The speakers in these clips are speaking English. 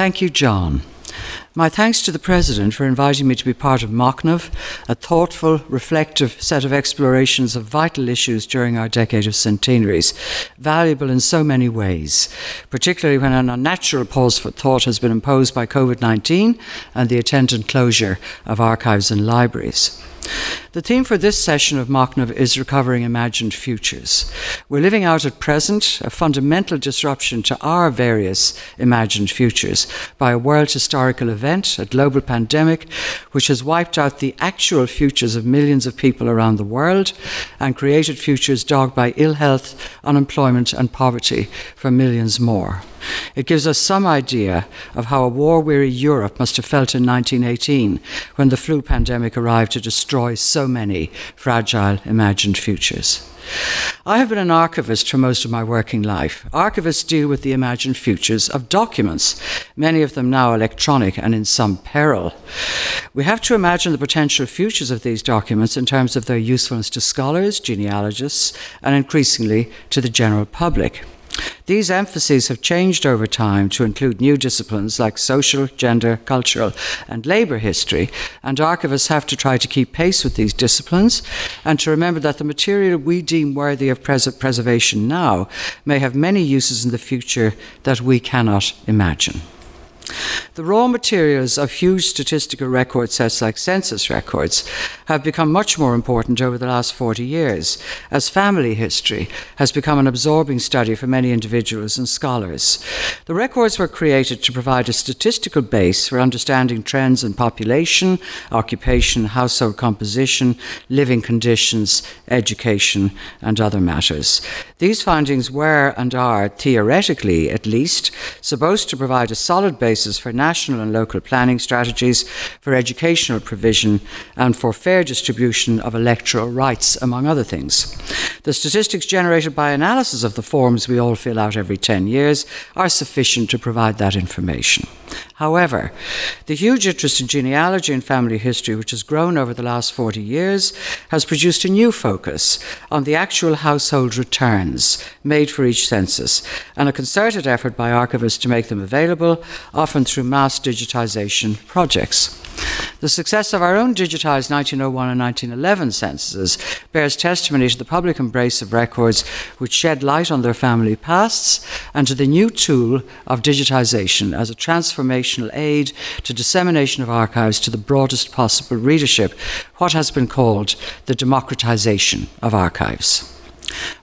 Thank you, John. My thanks to the President for inviting me to be part of Machnamh, a thoughtful, reflective set of explorations of vital issues during our decade of centenaries, valuable in so many ways, particularly when an unnatural pause for thought has been imposed by COVID 19 and the attendant closure of archives and libraries. The theme for this session of Machnamh is Recovering Imagined Futures. We're living out at present a fundamental disruption to our various imagined futures by a world historical event, a global pandemic, which has wiped out the actual futures of millions of people around the world and created futures dogged by ill health, unemployment, and poverty for millions more. It gives us some idea of how a war weary Europe must have felt in 1918 when the flu pandemic arrived to destroy so many fragile imagined futures. I have been an archivist for most of my working life. Archivists deal with the imagined futures of documents, many of them now electronic and in some peril. We have to imagine the potential futures of these documents in terms of their usefulness to scholars, genealogists, and increasingly to the general public. These emphases have changed over time to include new disciplines like social, gender, cultural, and labour history, and archivists have to try to keep pace with these disciplines and to remember that the material we deem worthy of pres- preservation now may have many uses in the future that we cannot imagine. The raw materials of huge statistical record sets like census records have become much more important over the last 40 years, as family history has become an absorbing study for many individuals and scholars. The records were created to provide a statistical base for understanding trends in population, occupation, household composition, living conditions, education, and other matters. These findings were and are, theoretically at least, supposed to provide a solid basis for national and local planning strategies, for educational provision, and for fair distribution of electoral rights, among other things. The statistics generated by analysis of the forms we all fill out every 10 years are sufficient to provide that information. However, the huge interest in genealogy and family history, which has grown over the last 40 years, has produced a new focus on the actual household returns made for each census and a concerted effort by archivists to make them available, often through mass digitization projects. The success of our own digitized 1901 and 1911 censuses bears testimony to the public embrace of records which shed light on their family pasts and to the new tool of digitization as a transformational aid to dissemination of archives to the broadest possible readership, what has been called the democratization of archives.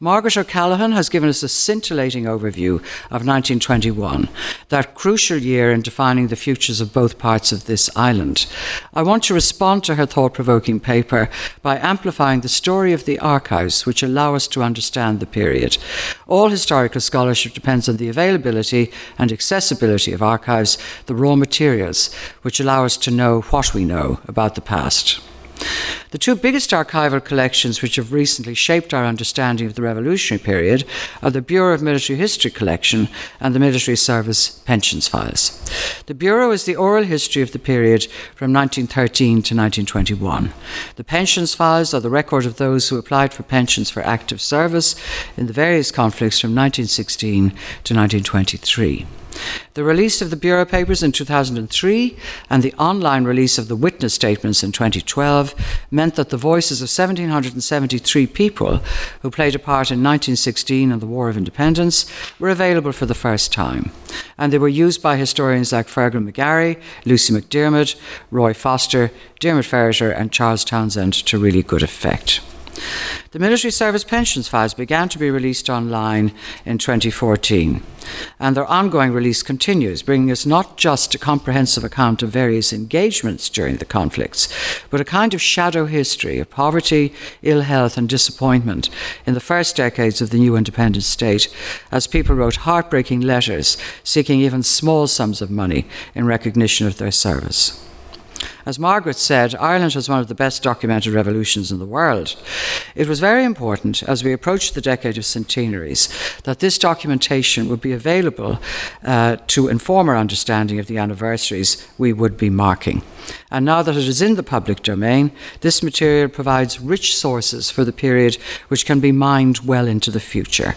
Margaret O'Callaghan has given us a scintillating overview of 1921, that crucial year in defining the futures of both parts of this island. I want to respond to her thought provoking paper by amplifying the story of the archives, which allow us to understand the period. All historical scholarship depends on the availability and accessibility of archives, the raw materials, which allow us to know what we know about the past. The two biggest archival collections which have recently shaped our understanding of the revolutionary period are the Bureau of Military History collection and the Military Service Pensions Files. The Bureau is the oral history of the period from 1913 to 1921. The Pensions Files are the record of those who applied for pensions for active service in the various conflicts from 1916 to 1923. The release of the Bureau papers in 2003 and the online release of the witness statements in 2012 meant that the voices of 1,773 people who played a part in 1916 and the War of Independence were available for the first time. And they were used by historians like Fearghal McGarry, Lucy McDiarmid, Roy Foster, Diarmaid Ferriter, and Charles Townshend to really good effect. The military service pensions files began to be released online in 2014, and their ongoing release continues, bringing us not just a comprehensive account of various engagements during the conflicts, but a kind of shadow history of poverty, ill health, and disappointment in the first decades of the new independent state, as people wrote heartbreaking letters seeking even small sums of money in recognition of their service. As Margaret said, Ireland has one of the best documented revolutions in the world. It was very important as we approached the decade of centenaries that this documentation would be available uh, to inform our understanding of the anniversaries we would be marking. And now that it is in the public domain, this material provides rich sources for the period which can be mined well into the future.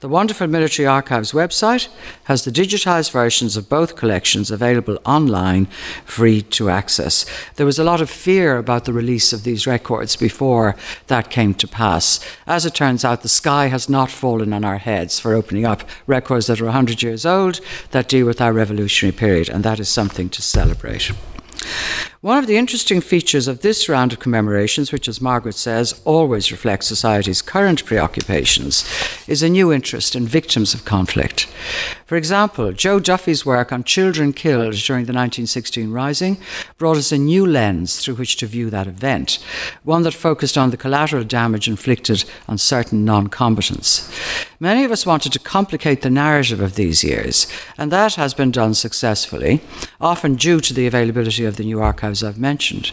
The wonderful Military Archives website has the digitized versions of both collections available online, free to access. There was a lot of fear about the release of these records before that came to pass. As it turns out, the sky has not fallen on our heads for opening up records that are 100 years old that deal with our revolutionary period, and that is something to celebrate. One of the interesting features of this round of commemorations, which, as Margaret says, always reflects society's current preoccupations, is a new interest in victims of conflict. For example, Joe Duffy's work on children killed during the 1916 Rising brought us a new lens through which to view that event, one that focused on the collateral damage inflicted on certain non combatants. Many of us wanted to complicate the narrative of these years, and that has been done successfully, often due to the availability of the new archives I've mentioned.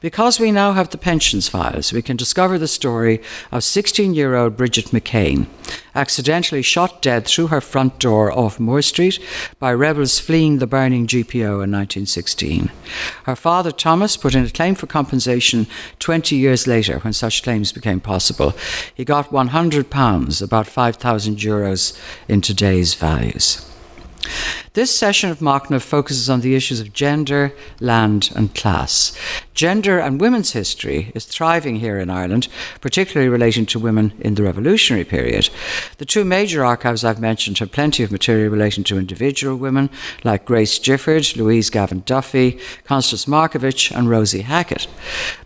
Because we now have the pensions files, we can discover the story of 16 year old Bridget McKane, accidentally shot dead through her front door off Moore Street by rebels fleeing the burning GPO in 1916. Her father, Thomas, put in a claim for compensation 20 years later when such claims became possible. He got £100, about 5,000 euros in today's values. This session of Machnamh focuses on the issues of gender, land, and class. Gender and women's history is thriving here in Ireland, particularly relating to women in the revolutionary period. The two major archives I've mentioned have plenty of material relating to individual women like Grace Gifford, Louise Gavan Duffy, Constance Markievicz, and Rosie Hackett.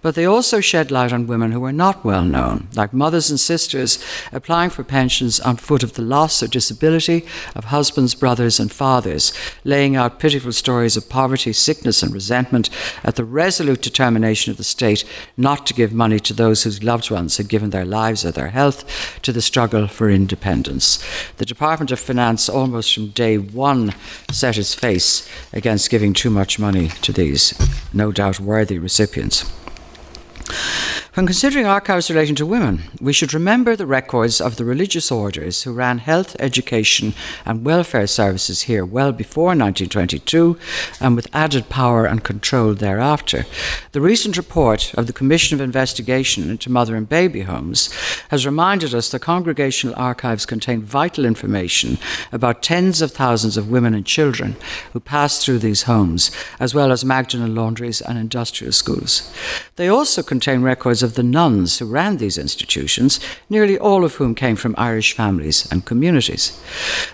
But they also shed light on women who are not well known, like mothers and sisters applying for pensions on foot of the loss or disability of husbands, brothers, and fathers, laying out pitiful stories of poverty, sickness, and resentment at the resolute determination of the state not to give money to those whose loved ones had given their lives or their health to the struggle for independence. The Department of Finance, almost from day one, set its face against giving too much money to these no doubt worthy recipients. When considering archives relating to women, we should remember the records of the religious orders who ran health, education, and welfare services here well before 1922 and with added power and control thereafter. The recent report of the Commission of Investigation into Mother and Baby Homes has reminded us that congregational archives contain vital information about tens of thousands of women and children who passed through these homes, as well as Magdalen laundries and industrial schools. They also contain records of the nuns who ran these institutions, nearly all of whom came from Irish families and communities.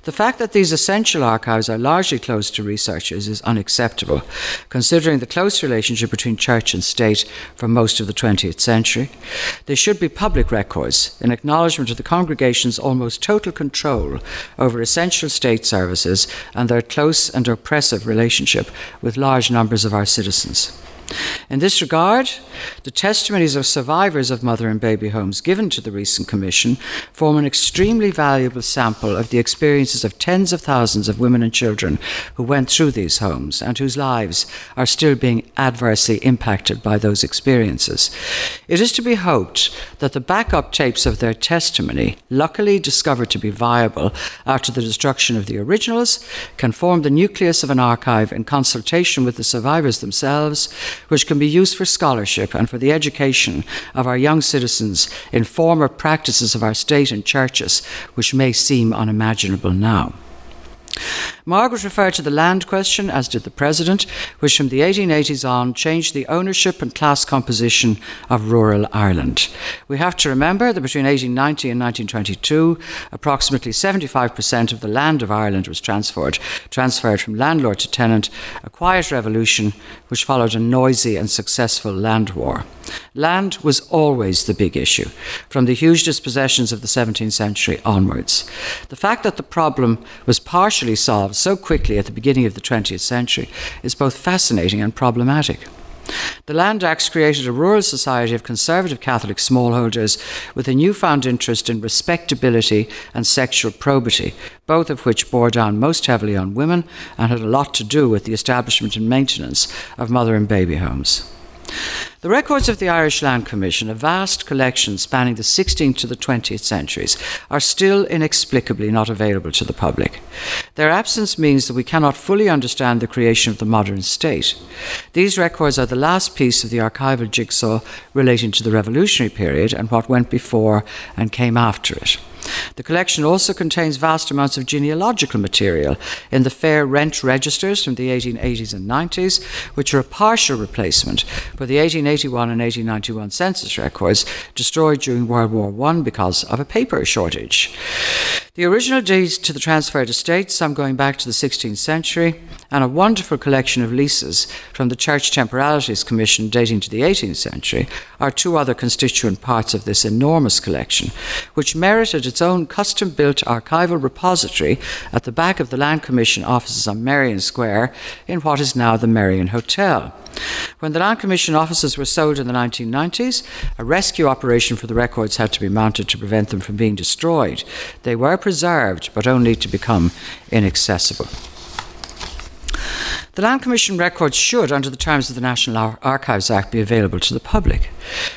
The fact that these essential archives are largely closed to researchers is unacceptable, considering the close relationship between church and state for most of the 20th century. They should be public records in acknowledgement of the congregation's almost total control over essential state services and their close and oppressive relationship with large numbers of our citizens. In this regard, the testimonies of survivors of mother and baby homes given to the recent commission form an extremely valuable sample of the experiences of tens of thousands of women and children who went through these homes and whose lives are still being adversely impacted by those experiences. It is to be hoped that the backup tapes of their testimony, luckily discovered to be viable after the destruction of the originals, can form the nucleus of an archive in consultation with the survivors themselves which can be used for scholarship and for the education of our young citizens in former practices of our state and churches, which may seem unimaginable now. Margaret referred to the land question, as did the President, which from the 1880s on changed the ownership and class composition of rural Ireland. We have to remember that between 1890 and 1922, approximately 75% of the land of Ireland was transferred, transferred from landlord to tenant, a quiet revolution which followed a noisy and successful land war. Land was always the big issue, from the huge dispossessions of the 17th century onwards. The fact that the problem was partially solved so quickly at the beginning of the 20th century is both fascinating and problematic. The Land Acts created a rural society of conservative Catholic smallholders with a newfound interest in respectability and sexual probity, both of which bore down most heavily on women and had a lot to do with the establishment and maintenance of mother and baby homes. The records of the Irish Land Commission, a vast collection spanning the 16th to the 20th centuries, are still inexplicably not available to the public. Their absence means that we cannot fully understand the creation of the modern state. These records are the last piece of the archival jigsaw relating to the revolutionary period and what went before and came after it. The collection also contains vast amounts of genealogical material in the fair rent registers from the 1880s and 90s, which are a partial replacement for the 1881 and 1891 census records destroyed during World War I because of a paper shortage. The original deeds to the transferred estates, some going back to the 16th century, and a wonderful collection of leases from the Church Temporalities Commission dating to the 18th century, are two other constituent parts of this enormous collection, which merited its own custom built archival repository at the back of the Land Commission offices on Merrion Square in what is now the Merrion Hotel. When the Land Commission offices were sold in the 1990s, a rescue operation for the records had to be mounted to prevent them from being destroyed. They were preserved, but only to become inaccessible. The Land Commission records should, under the terms of the National Ar- Archives Act, be available to the public.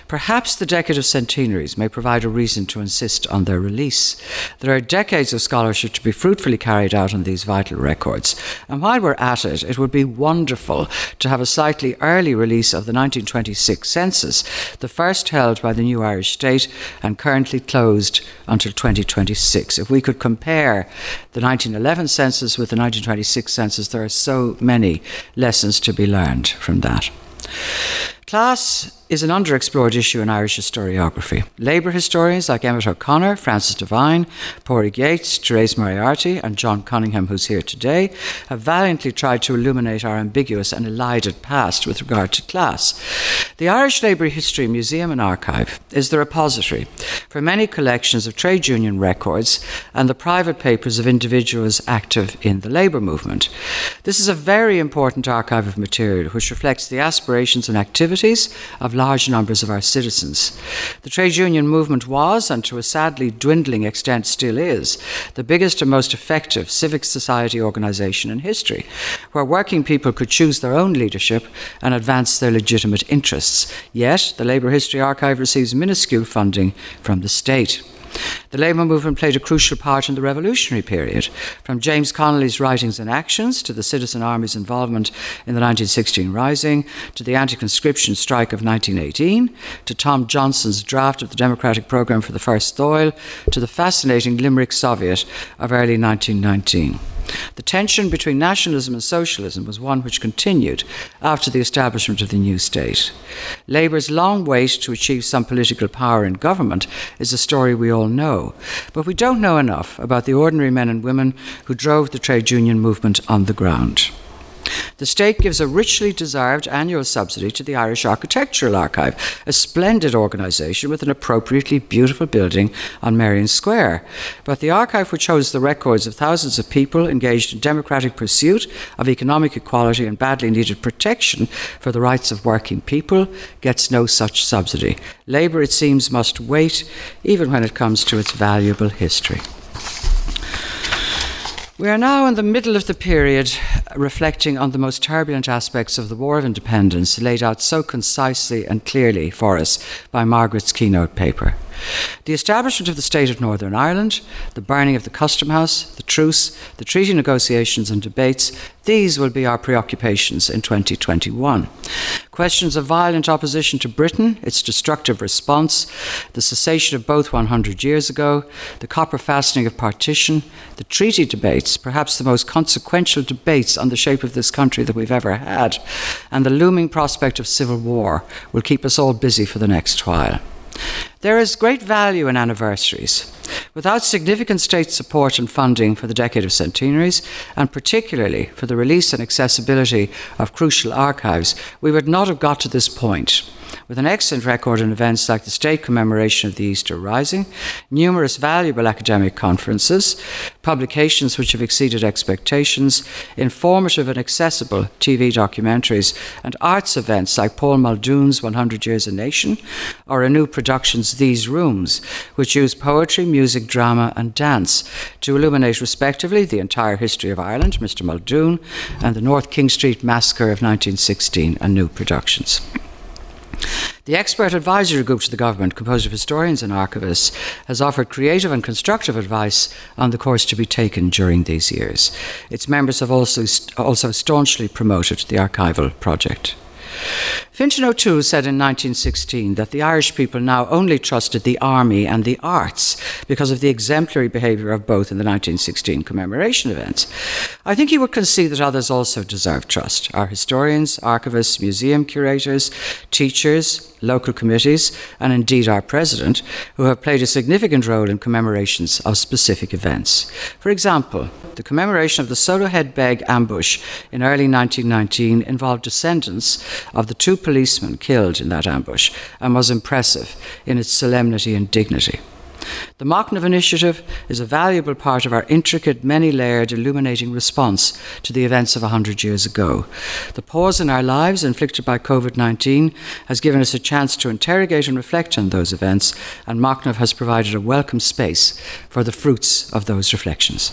Perhaps the decade of centenaries may provide a reason to insist on their release. There are decades of scholarship to be fruitfully carried out on these vital records, and while we're at it, it would be wonderful to have a slightly early release of the 1926 census, the first held by the new Irish state and currently closed until 2026. If we could compare the 1911 census with the 1926 census, there are so many lessons to be learned from that. Class is an underexplored issue in Irish historiography. Labour historians like Emmet O'Connor, Francis Devine, Pádraig Yeates, Therese Moriarty, and John Cunningham, who's here today, have valiantly tried to illuminate our ambiguous and elided past with regard to class. The Irish Labour History Museum and Archive is the repository for many collections of trade union records and the private papers of individuals active in the labour movement. This is a very important archive of material which reflects the aspirations and activities of large numbers of our citizens. The trade union movement was, and to a sadly dwindling extent still is, the biggest and most effective civic society organisation in history, where working people could choose their own leadership and advance their legitimate interests. Yet, the Labour History Archive receives minuscule funding from the state. The Labour movement played a crucial part in the revolutionary period, from James Connolly's writings and actions to the Citizen Army's involvement in the 1916 Rising, to the anti conscription strike of 1918, to Tom Johnson's draft of the Democratic Programme for the First Dáil, to the fascinating Limerick Soviet of early 1919. The tension between nationalism and socialism was one which continued after the establishment of the new state. Labour's long wait to achieve some political power in government is a story we all know, but we don't know enough about the ordinary men and women who drove the trade union movement on the ground. The state gives a richly deserved annual subsidy to the Irish Architectural Archive, a splendid organisation with an appropriately beautiful building on Merrion Square. But the archive, which holds the records of thousands of people engaged in democratic pursuit of economic equality and badly needed protection for the rights of working people, gets no such subsidy. Labour, it seems, must wait, even when it comes to its valuable history. We are now in the middle of the period uh, reflecting on the most turbulent aspects of the War of Independence laid out so concisely and clearly for us by Margaret's keynote paper. The establishment of the State of Northern Ireland, the burning of the Custom House, the truce, the treaty negotiations and debates, these will be our preoccupations in 2021. Questions of violent opposition to Britain, its destructive response, the cessation of both 100 years ago, the copper fastening of partition, the treaty debates, perhaps the most consequential debates on the shape of this country that we've ever had, and the looming prospect of civil war will keep us all busy for the next while. There is great value in anniversaries. Without significant state support and funding for the decade of centenaries, and particularly for the release and accessibility of crucial archives, we would not have got to this point. With an excellent record in events like the state commemoration of the Easter Rising, numerous valuable academic conferences, publications which have exceeded expectations, informative and accessible TV documentaries, and arts events like Paul Muldoon's 100 Years a Nation or ANU Productions These Rooms, which use poetry, music, drama, and dance to illuminate respectively the entire history of Ireland, Mr. Muldoon, and the North King Street Massacre of 1916 and new productions. The expert advisory group to the government, composed of historians and archivists, has offered creative and constructive advice on the course to be taken during these years. Its members have also, also staunchly promoted the archival project. Fintan O'Toole said in 1916 that the Irish people now only trusted the army and the arts because of the exemplary behaviour of both in the 1916 commemoration events. I think he would concede that others also deserve trust our historians, archivists, museum curators, teachers, local committees, and indeed our president, who have played a significant role in commemorations of specific events. For example, the commemoration of the Soloheadbeg ambush in early 1919 involved descendants of the two policemen killed in that ambush and was impressive in its solemnity and dignity. The Machnamh Initiative is a valuable part of our intricate, many layered, illuminating response to the events of 100 years ago. The pause in our lives inflicted by COVID 19 has given us a chance to interrogate and reflect on those events, and Machnamh has provided a welcome space for the fruits of those reflections.